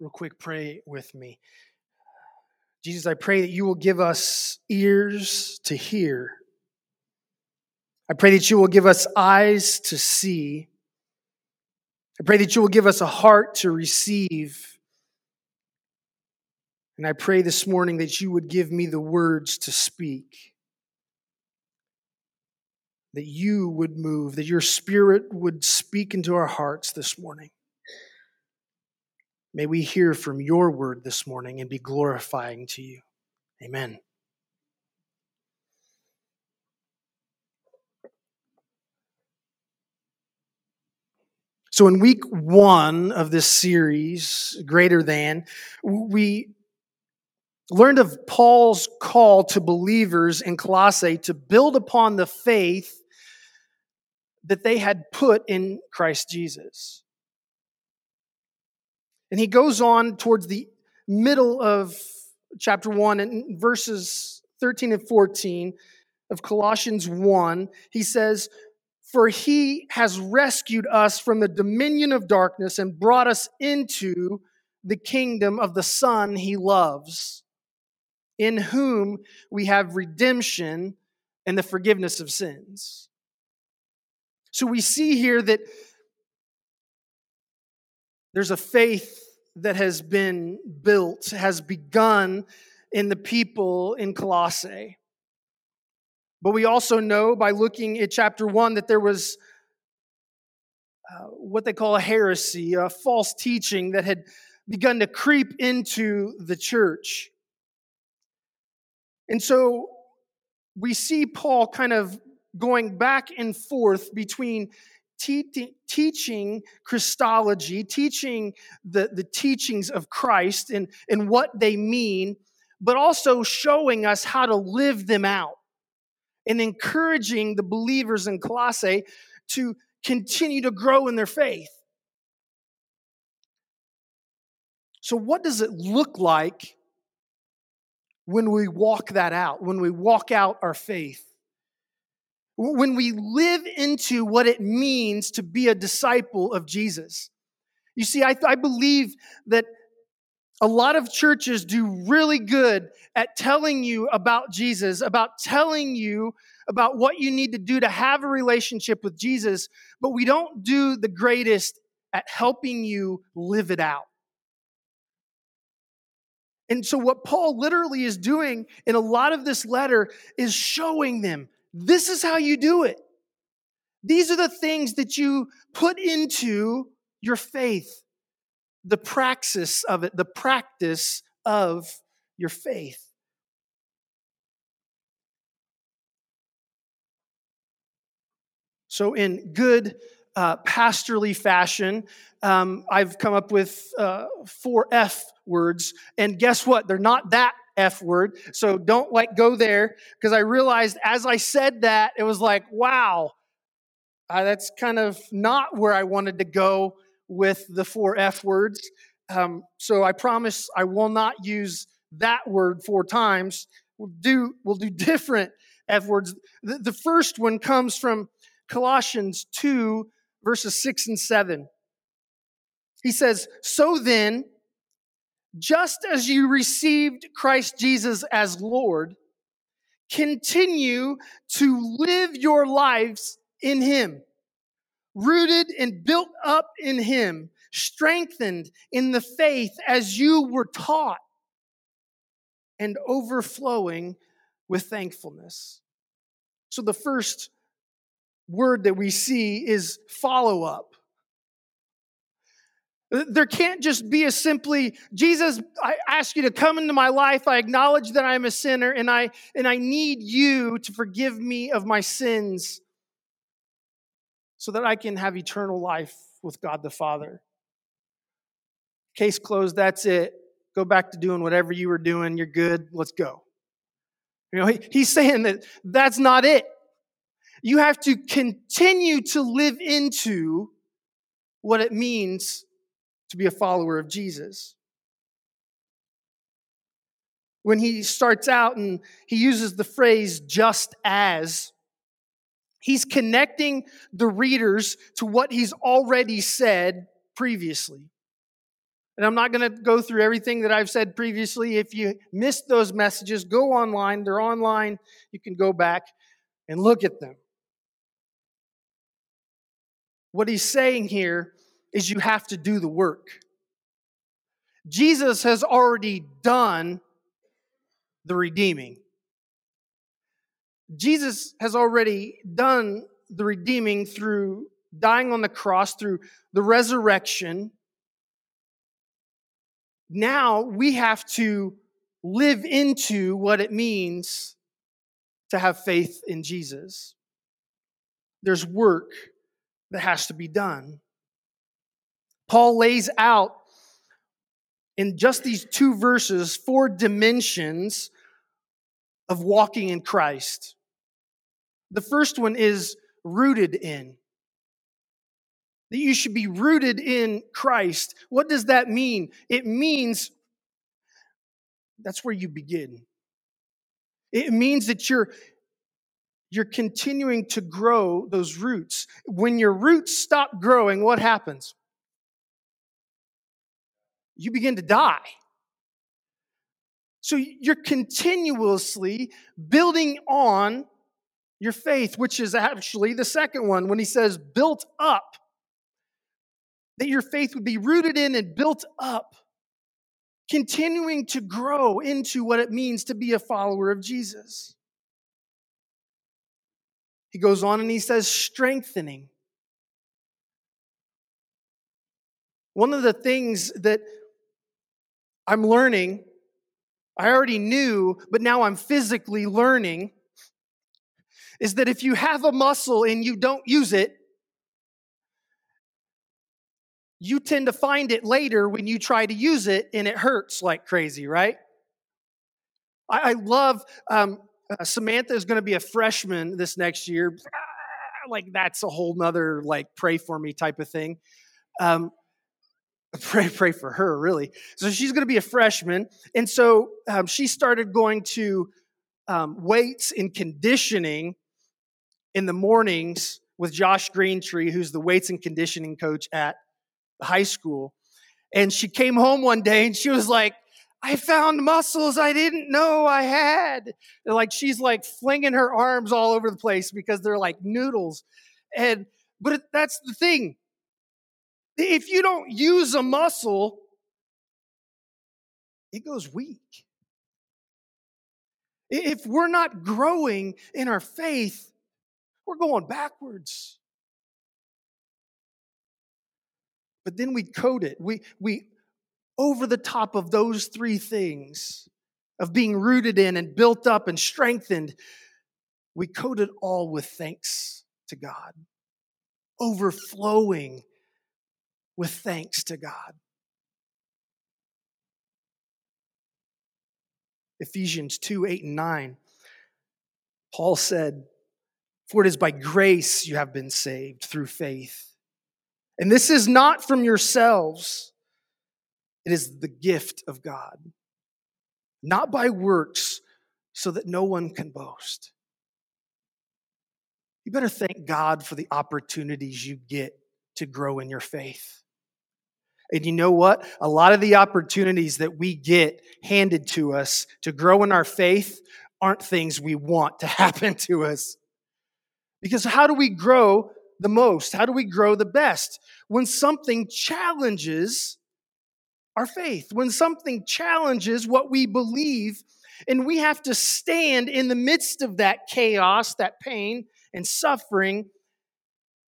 real quick pray with me. Jesus, I pray that you will give us ears to hear. I pray that you will give us eyes to see. I pray that you will give us a heart to receive. And I pray this morning that you would give me the words to speak. That you would move, that your spirit would speak into our hearts this morning. May we hear from your word this morning and be glorifying to you. Amen. So, in week one of this series, Greater Than, we learned of Paul's call to believers in Colossae to build upon the faith that they had put in Christ Jesus. And he goes on towards the middle of chapter 1 and verses 13 and 14 of Colossians 1. He says, For he has rescued us from the dominion of darkness and brought us into the kingdom of the Son he loves, in whom we have redemption and the forgiveness of sins. So we see here that there's a faith that has been built, has begun in the people in Colossae. But we also know by looking at chapter 1 that there was uh, what they call a heresy, a false teaching that had begun to creep into the church. And so we see Paul kind of going back and forth between te- teaching Christology, teaching the, the teachings of Christ and, and what they mean, but also showing us how to live them out and encouraging the believers in Colossae to continue to grow in their faith. So, what does it look like when we walk that out, when we walk out our faith? When we live into what it means to be a disciple of Jesus. You see, I, I believe that a lot of churches do really good at telling you about Jesus, about telling you about what you need to do to have a relationship with Jesus, but we don't do the greatest at helping you live it out. And so, what Paul literally is doing in a lot of this letter is showing them this is how you do it. These are the things that you put into your faith, the praxis of it, the practice of your faith. So, in good uh, pastorly fashion, um, I've come up with uh, four F words. And guess what? They're not that F word. So don't like go there because I realized as I said that, it was like, wow, uh, that's kind of not where I wanted to go with the four F words. Um, so I promise I will not use that word four times. We'll do, we'll do different F words. The, the first one comes from Colossians 2, verses 6 and 7. He says, So then, just as you received Christ Jesus as Lord, continue to live your lives in Him, rooted and built up in Him, strengthened in the faith as you were taught, and overflowing with thankfulness. So, the first word that we see is follow up. There can't just be a simply, Jesus, I ask you to come into my life. I acknowledge that I'm a sinner and I, and I need you to forgive me of my sins so that I can have eternal life with God the Father. Case closed, that's it. Go back to doing whatever you were doing. You're good. Let's go. You know, he, he's saying that that's not it. You have to continue to live into what it means to be a follower of Jesus. When he starts out and he uses the phrase just as, he's connecting the readers to what he's already said previously. And I'm not going to go through everything that I've said previously. If you missed those messages, go online. They're online. You can go back and look at them. What he's saying here is you have to do the work. Jesus has already done the redeeming. Jesus has already done the redeeming through dying on the cross, through the resurrection. Now we have to live into what it means to have faith in Jesus. There's work that has to be done. Paul lays out in just these two verses four dimensions of walking in Christ. The first one is rooted in. That you should be rooted in Christ. What does that mean? It means that's where you begin. It means that you're you're continuing to grow those roots. When your roots stop growing, what happens? You begin to die. So you're continuously building on your faith, which is actually the second one when he says built up. That your faith would be rooted in and built up, continuing to grow into what it means to be a follower of Jesus. He goes on and he says, strengthening. One of the things that I'm learning, I already knew, but now I'm physically learning, is that if you have a muscle and you don't use it, you tend to find it later when you try to use it and it hurts like crazy, right? I, I love um, uh, Samantha is going to be a freshman this next year. Like that's a whole nother like pray for me type of thing. Um, pray pray for her really. So she's going to be a freshman, and so um, she started going to um, weights and conditioning in the mornings with Josh Greentree, who's the weights and conditioning coach at the high school. And she came home one day and she was like, I found muscles I didn't know I had. And like she's like flinging her arms all over the place because they're like noodles. And but that's the thing. If you don't use a muscle, it goes weak. If we're not growing in our faith, we're going backwards. But then we code it. We we over the top of those three things of being rooted in and built up and strengthened, we coat it all with thanks to God, overflowing with thanks to God. Ephesians 2 8 and 9, Paul said, For it is by grace you have been saved through faith. And this is not from yourselves. It is the gift of God, not by works, so that no one can boast. You better thank God for the opportunities you get to grow in your faith. And you know what? A lot of the opportunities that we get handed to us to grow in our faith aren't things we want to happen to us. Because how do we grow the most? How do we grow the best? When something challenges our faith, when something challenges what we believe, and we have to stand in the midst of that chaos, that pain, and suffering,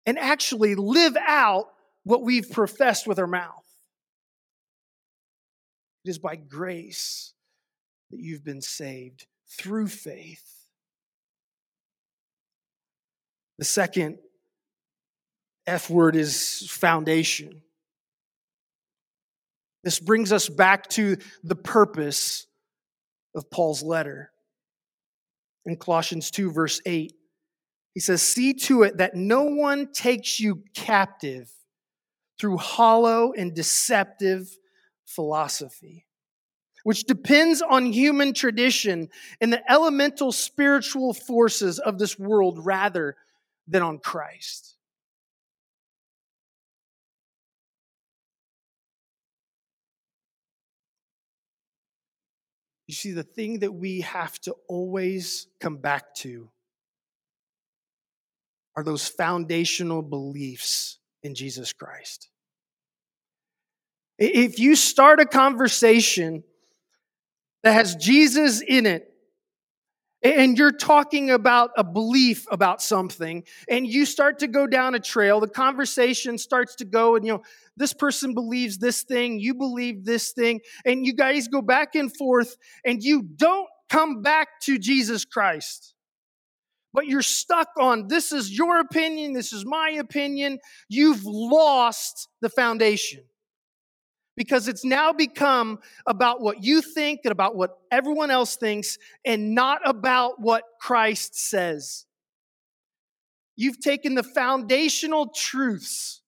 and actually live out what we've professed with our mouth. It is by grace that you've been saved through faith. The second F word is foundation. This brings us back to the purpose of Paul's letter. In Colossians 2, verse 8, he says, See to it that no one takes you captive through hollow and deceptive philosophy, which depends on human tradition and the elemental spiritual forces of this world rather than on Christ. You see, the thing that we have to always come back to are those foundational beliefs in Jesus Christ. If you start a conversation that has Jesus in it, and you're talking about a belief about something, and you start to go down a trail, the conversation starts to go, and you know, this person believes this thing, you believe this thing, and you guys go back and forth, and you don't come back to Jesus Christ. But you're stuck on this is your opinion, this is my opinion. You've lost the foundation because it's now become about what you think and about what everyone else thinks and not about what Christ says. You've taken the foundational truths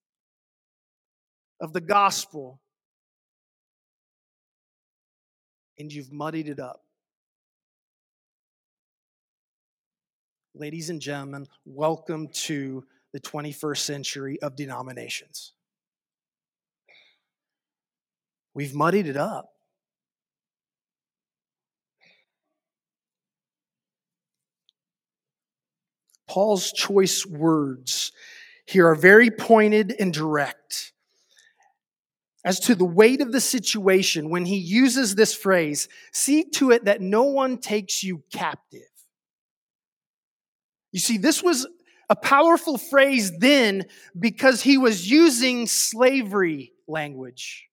of the gospel and you've muddied it up. Ladies and gentlemen, welcome to the 21st century of denominations. We've muddied it up. Paul's choice words here are very pointed and direct. As to the weight of the situation, when he uses this phrase, see to it that no one takes you captive. You see, this was a powerful phrase then because he was using slavery language.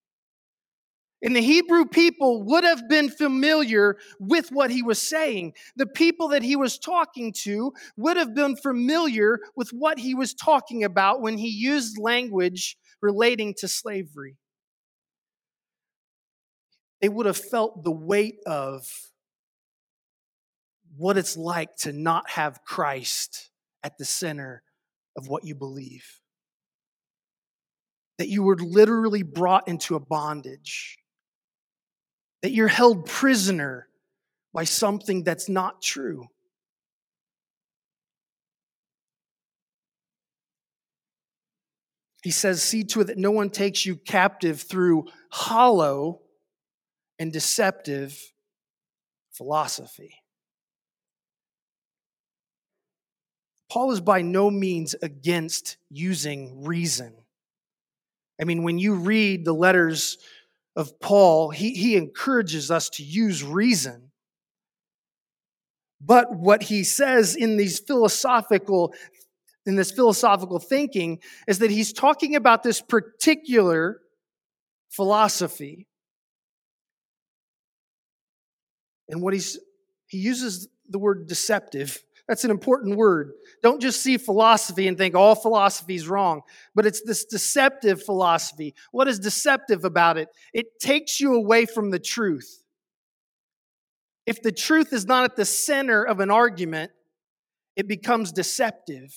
And the Hebrew people would have been familiar with what he was saying. The people that he was talking to would have been familiar with what he was talking about when he used language relating to slavery. They would have felt the weight of what it's like to not have Christ at the center of what you believe. That you were literally brought into a bondage that you're held prisoner by something that's not true. He says, See to it that no one takes you captive through hollow and deceptive philosophy. Paul is by no means against using reason. I mean, when you read the letters of Paul, he, he encourages us to use reason. But what he says in these philosophical in this philosophical thinking is that he's talking about this particular philosophy. And what he's he uses the word deceptive that's an important word. Don't just see philosophy and think all philosophy is wrong, but it's this deceptive philosophy. What is deceptive about it? It takes you away from the truth. If the truth is not at the center of an argument, it becomes deceptive.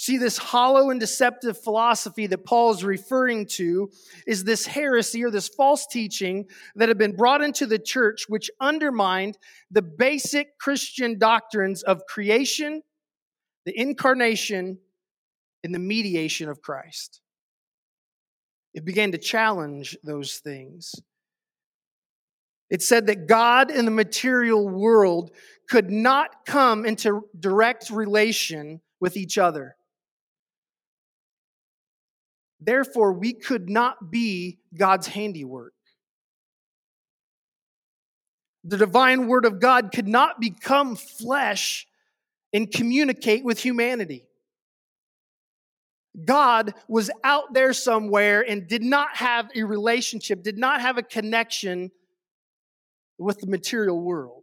See, this hollow and deceptive philosophy that Paul is referring to is this heresy or this false teaching that had been brought into the church, which undermined the basic Christian doctrines of creation, the incarnation, and the mediation of Christ. It began to challenge those things. It said that God in the material world could not come into direct relation with each other. Therefore, we could not be God's handiwork. The divine word of God could not become flesh and communicate with humanity. God was out there somewhere and did not have a relationship, did not have a connection with the material world.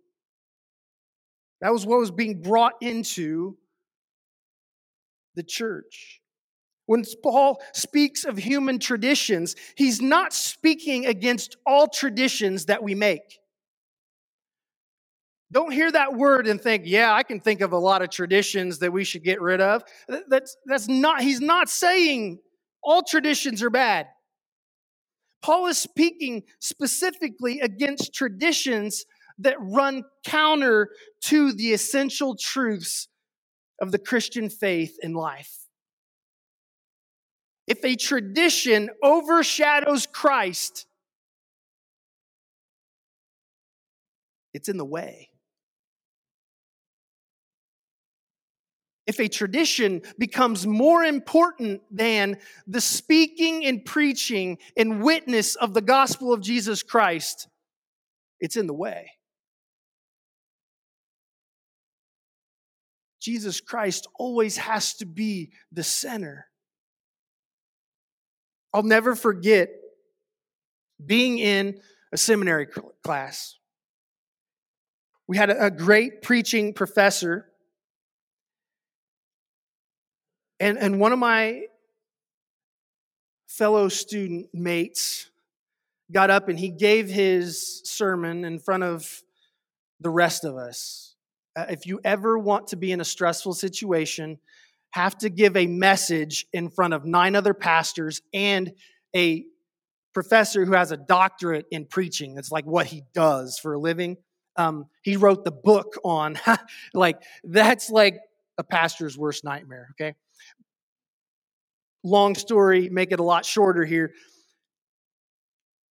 That was what was being brought into the church. When Paul speaks of human traditions, he's not speaking against all traditions that we make. Don't hear that word and think, yeah, I can think of a lot of traditions that we should get rid of. That's, that's not, he's not saying all traditions are bad. Paul is speaking specifically against traditions that run counter to the essential truths of the Christian faith and life. If a tradition overshadows Christ, it's in the way. If a tradition becomes more important than the speaking and preaching and witness of the gospel of Jesus Christ, it's in the way. Jesus Christ always has to be the center. I'll never forget being in a seminary class. We had a great preaching professor, and, and one of my fellow student mates got up and he gave his sermon in front of the rest of us. Uh, if you ever want to be in a stressful situation, have to give a message in front of nine other pastors and a professor who has a doctorate in preaching. That's like what he does for a living. Um, he wrote the book on, like, that's like a pastor's worst nightmare, okay? Long story, make it a lot shorter here.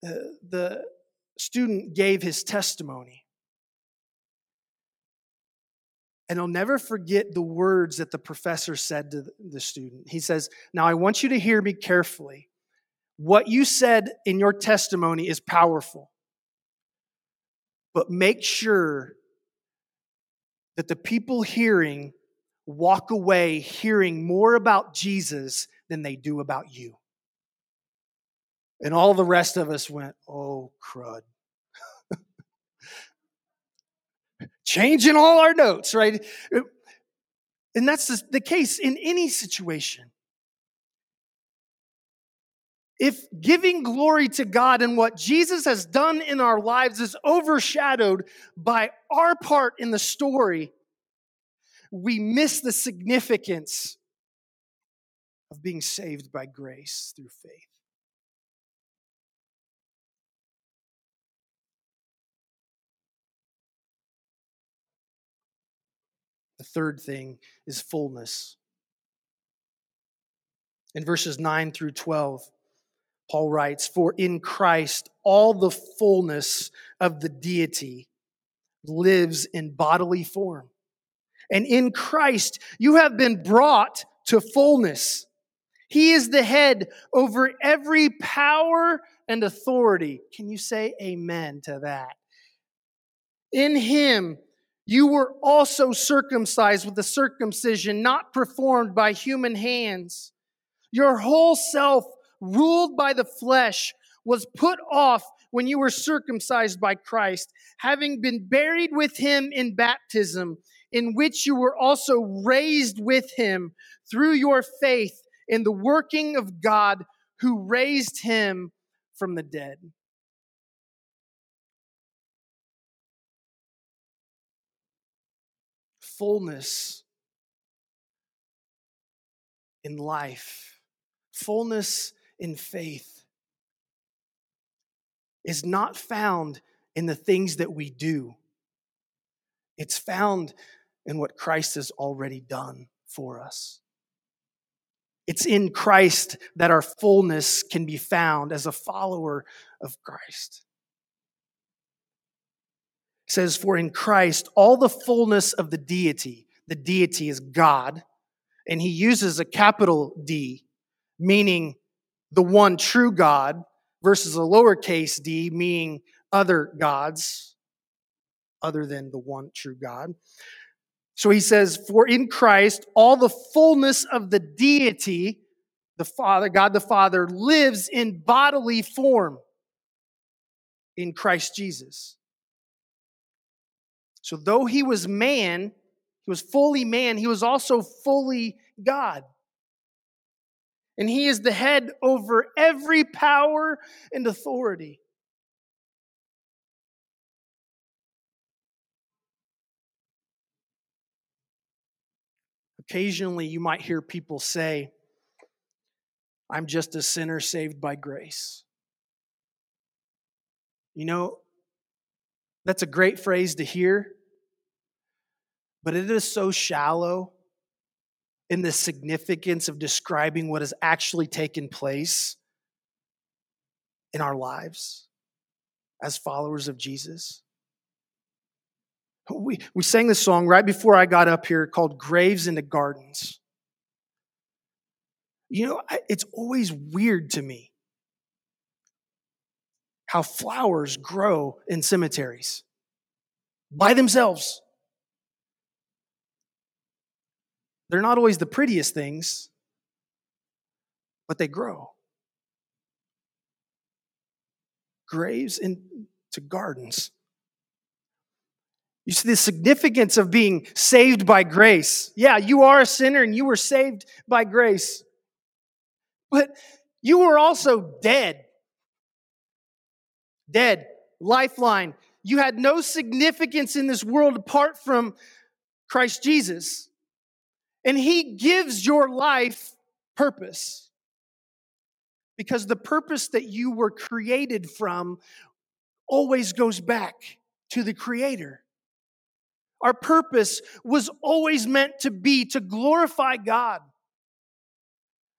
Uh, the student gave his testimony. And I'll never forget the words that the professor said to the student. He says, Now I want you to hear me carefully. What you said in your testimony is powerful, but make sure that the people hearing walk away hearing more about Jesus than they do about you. And all the rest of us went, oh, crud. Changing all our notes, right? And that's the case in any situation if giving glory to God and what Jesus has done in our lives is overshadowed by our part in the story, we miss the significance of being saved by grace through faith. Third thing is fullness. In verses 9 through 12, Paul writes, For in Christ all the fullness of the deity lives in bodily form. And in Christ you have been brought to fullness. He is the head over every power and authority. Can you say amen to that? In him, you were also circumcised with a circumcision not performed by human hands. Your whole self ruled by the flesh, was put off when you were circumcised by Christ, having been buried with him in baptism, in which you were also raised with him through your faith in the working of God who raised him from the dead. Fullness in life, fullness in faith is not found in the things that we do, it's found in what Christ has already done for us. It's in Christ that our fullness can be found as a follower of Christ. Says, For in Christ, all the fullness of the deity, the deity is God, and he uses a capital D, meaning the one true God versus a lowercase d, meaning other gods other than the one true God. So he says, For in Christ, all the fullness of the deity, the Father, God the Father, lives in bodily form in Christ Jesus. So though he was man, he was fully man, he was also fully God and he is the head over every power and authority. Occasionally, you might hear people say, I'm just a sinner saved by grace. You know, that's a great phrase to hear, but it is so shallow in the significance of describing what has actually taken place in our lives as followers of Jesus. We, we sang this song right before I got up here called Graves into Gardens. You know, it's always weird to me how flowers grow in cemeteries by themselves. They're not always the prettiest things, but they grow. Graves into gardens. You see the significance of being saved by grace. Yeah, you are a sinner and you were saved by grace. But you were also dead. Dead. Lifeline. You had no significance in this world apart from Christ Jesus. And He gives your life purpose. Because the purpose that you were created from always goes back to the Creator. Our purpose was always meant to be to glorify God.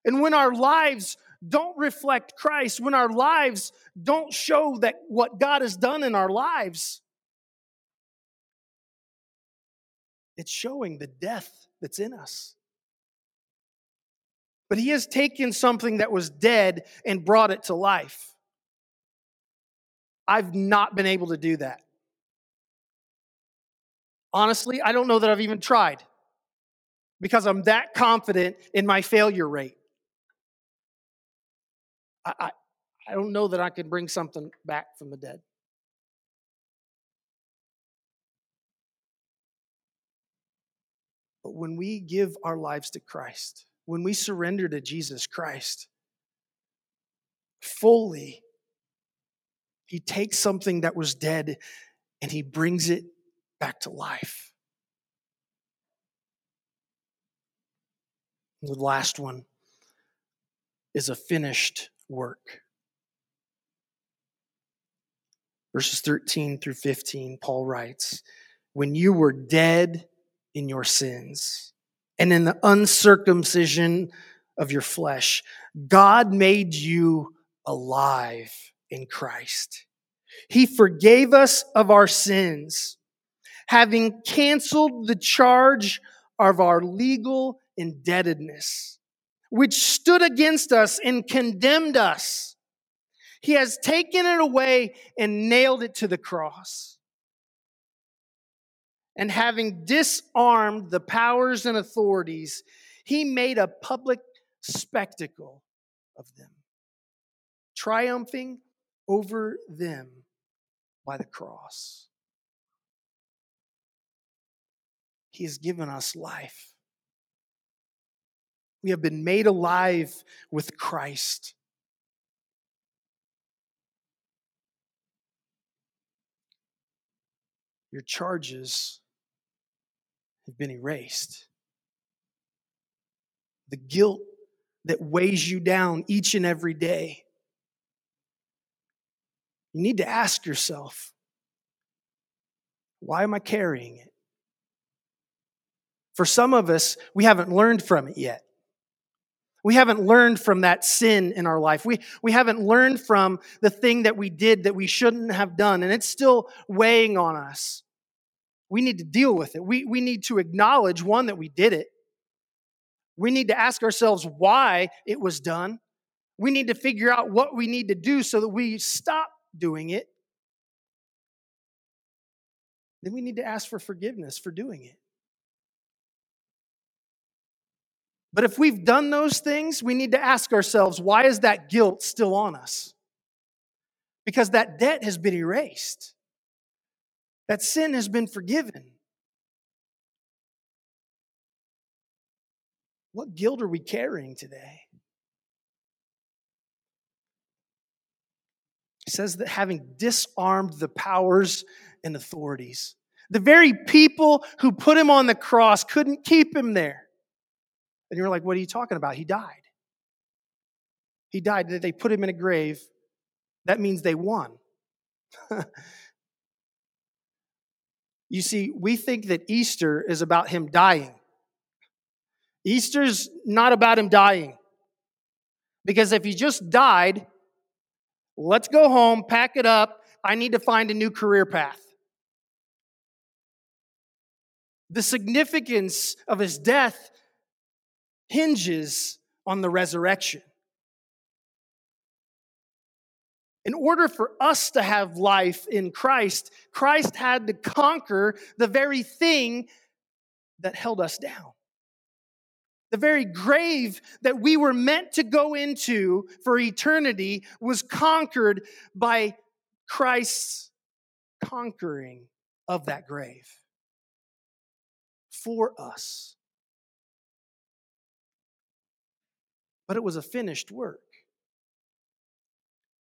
And when our lives don't reflect Christ, when our lives don't show that what God has done in our lives, it's showing the death that's in us. But he has taken something that was dead and brought it to life. I've not been able to do that. Honestly, I don't know that I've even tried because I'm that confident in my failure rate. I, I, I don't know that I can bring something back from the dead. But when we give our lives to Christ, when we surrender to Jesus Christ fully, He takes something that was dead and He brings it back to life. The last one is a finished work. Verses 13 through 15, Paul writes, When you were dead in your sins and in the uncircumcision of your flesh, God made you alive in Christ. He forgave us of our sins, having canceled the charge of our legal indebtedness which stood against us and condemned us. He has taken it away and nailed it to the cross. And having disarmed the powers and authorities, he made a public spectacle of them, triumphing over them by the cross. He has given us life. We have been made alive with Christ. Your charges have been erased. The guilt that weighs you down each and every day. You need to ask yourself why am I carrying it? For some of us, we haven't learned from it yet. We haven't learned from that sin in our life. We, we haven't learned from the thing that we did that we shouldn't have done, and it's still weighing on us. We need to deal with it. We, we need to acknowledge, one, that we did it. We need to ask ourselves why it was done. We need to figure out what we need to do so that we stop doing it. Then we need to ask for forgiveness for doing it. But if we've done those things, we need to ask ourselves why is that guilt still on us? Because that debt has been erased, that sin has been forgiven. What guilt are we carrying today? He says that having disarmed the powers and authorities, the very people who put him on the cross couldn't keep him there. And you're like, what are you talking about? He died. He died. They put him in a grave. That means they won. you see, we think that Easter is about him dying. Easter's not about him dying. Because if he just died, let's go home, pack it up. I need to find a new career path. The significance of his death hinges on the resurrection. In order for us to have life in Christ, Christ had to conquer the very thing that held us down. The very grave that we were meant to go into for eternity was conquered by Christ's conquering of that grave for us. But it was a finished work.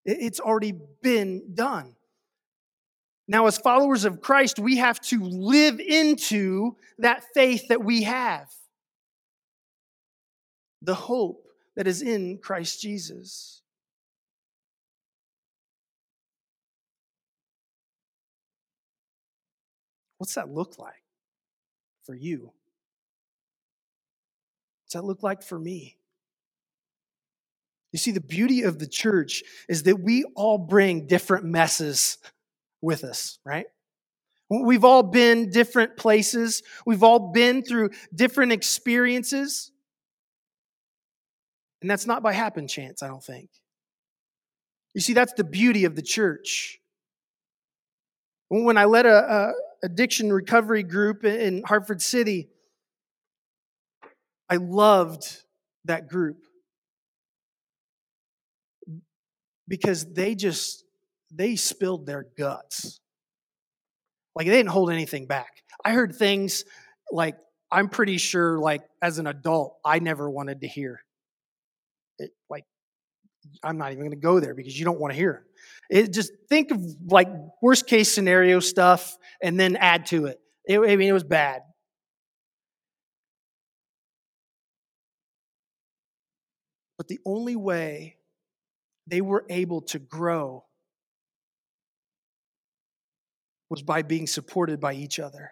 It's already been done. Now, as followers of Christ, we have to live into that faith that we have the hope that is in Christ Jesus. What's that look like for you? What's that look like for me? You see, the beauty of the church is that we all bring different messes with us, right? We've all been different places. We've all been through different experiences. And that's not by happen chance, I don't think. You see, that's the beauty of the church. When I led a, a addiction recovery group in Hartford City, I loved that group because they just they spilled their guts. Like they didn't hold anything back. I heard things like I'm pretty sure like as an adult I never wanted to hear. It like I'm not even going to go there because you don't want to hear it. Just think of like worst case scenario stuff and then add to it. it I mean, it was bad. But the only way they were able to grow was by being supported by each other.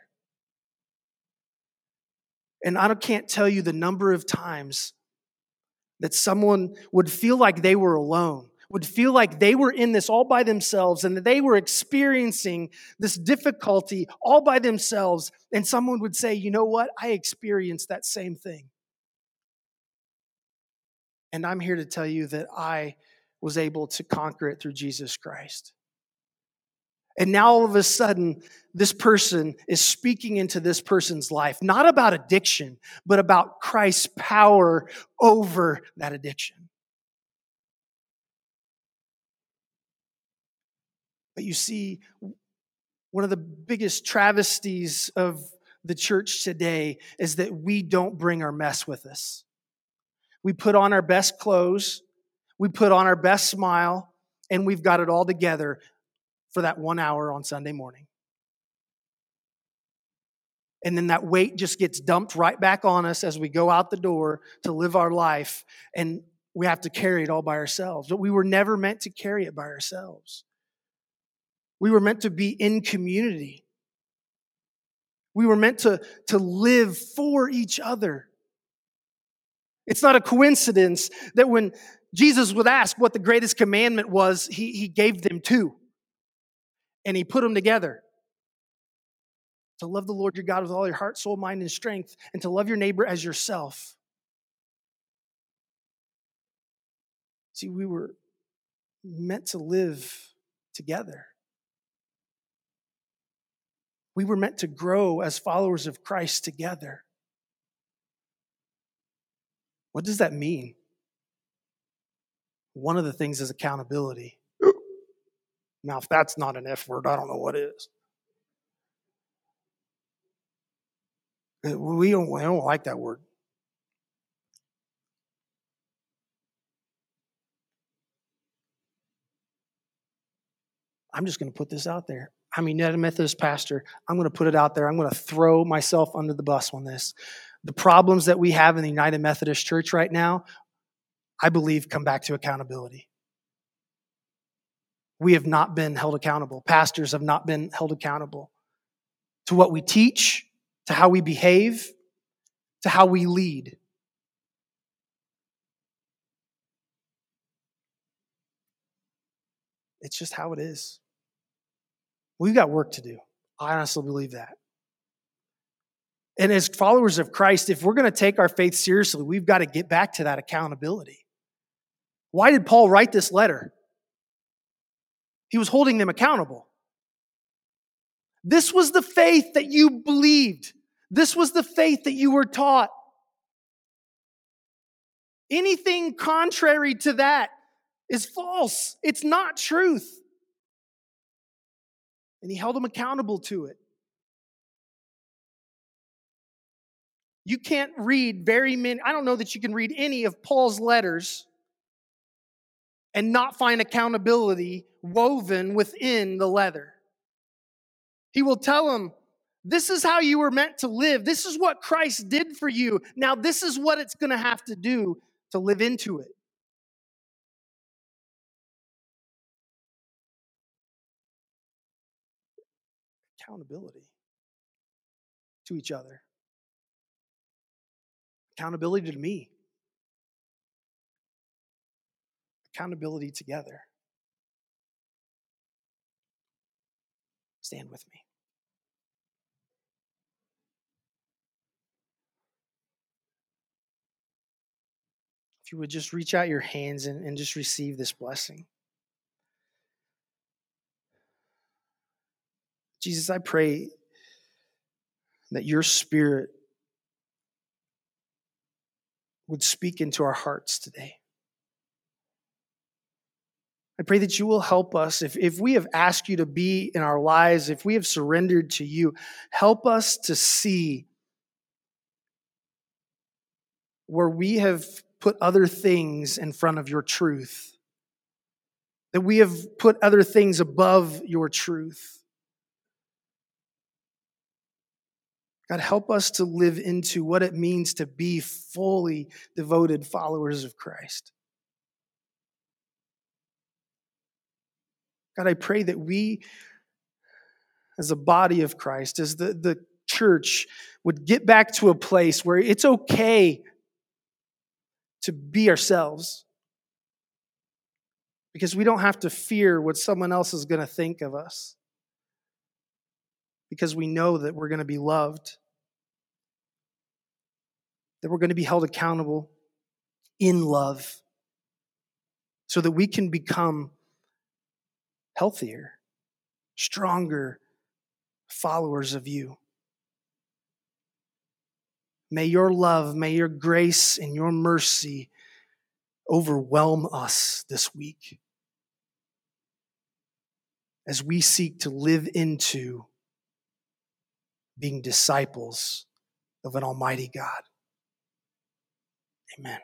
And I can't tell you the number of times that someone would feel like they were alone, would feel like they were in this all by themselves and that they were experiencing this difficulty all by themselves. And someone would say, You know what? I experienced that same thing. And I'm here to tell you that I was able to conquer it through Jesus Christ. And now all of a sudden, this person is speaking into this person's life, not about addiction, but about Christ's power over that addiction. But you see, one of the biggest travesties of the church today is that we don't bring our mess with us. We put on our best clothes, we put on our best smile, and we've got it all together for that one hour on Sunday morning. And then that weight just gets dumped right back on us as we go out the door to live our life, and we have to carry it all by ourselves. But we were never meant to carry it by ourselves. We were meant to be in community. We were meant to, to live for each other. It's not a coincidence that when Jesus would ask what the greatest commandment was, he, he gave them two. And he put them together. To love the Lord your God with all your heart, soul, mind, and strength, and to love your neighbor as yourself. See, we were meant to live together. We were meant to grow as followers of Christ together. What does that mean? One of the things is accountability. Now, if that's not an F word, I don't know what is. Uh, we don't, we don't like that word. I'm just going to put this out there. I'm a United Methodist pastor. I'm going to put it out there. I'm going to throw myself under the bus on this. The problems that we have in the United Methodist Church right now I believe, come back to accountability. We have not been held accountable. Pastors have not been held accountable to what we teach, to how we behave, to how we lead. It's just how it is. We've got work to do. I honestly believe that. And as followers of Christ, if we're going to take our faith seriously, we've got to get back to that accountability. Why did Paul write this letter? He was holding them accountable. This was the faith that you believed. This was the faith that you were taught. Anything contrary to that is false. It's not truth. And he held them accountable to it. You can't read very many, I don't know that you can read any of Paul's letters and not find accountability woven within the leather. He will tell them, This is how you were meant to live. This is what Christ did for you. Now, this is what it's going to have to do to live into it. Accountability to each other, accountability to me, accountability together. Stand with me. If you would just reach out your hands and, and just receive this blessing. Jesus, I pray that your spirit would speak into our hearts today. I pray that you will help us. If, if we have asked you to be in our lives, if we have surrendered to you, help us to see where we have put other things in front of your truth, that we have put other things above your truth. God, help us to live into what it means to be fully devoted followers of Christ. God, I pray that we, as a body of Christ, as the, the church, would get back to a place where it's okay to be ourselves. Because we don't have to fear what someone else is going to think of us. Because we know that we're going to be loved, that we're going to be held accountable in love, so that we can become healthier, stronger followers of you. May your love, may your grace and your mercy overwhelm us this week as we seek to live into being disciples of an Almighty God. Amen.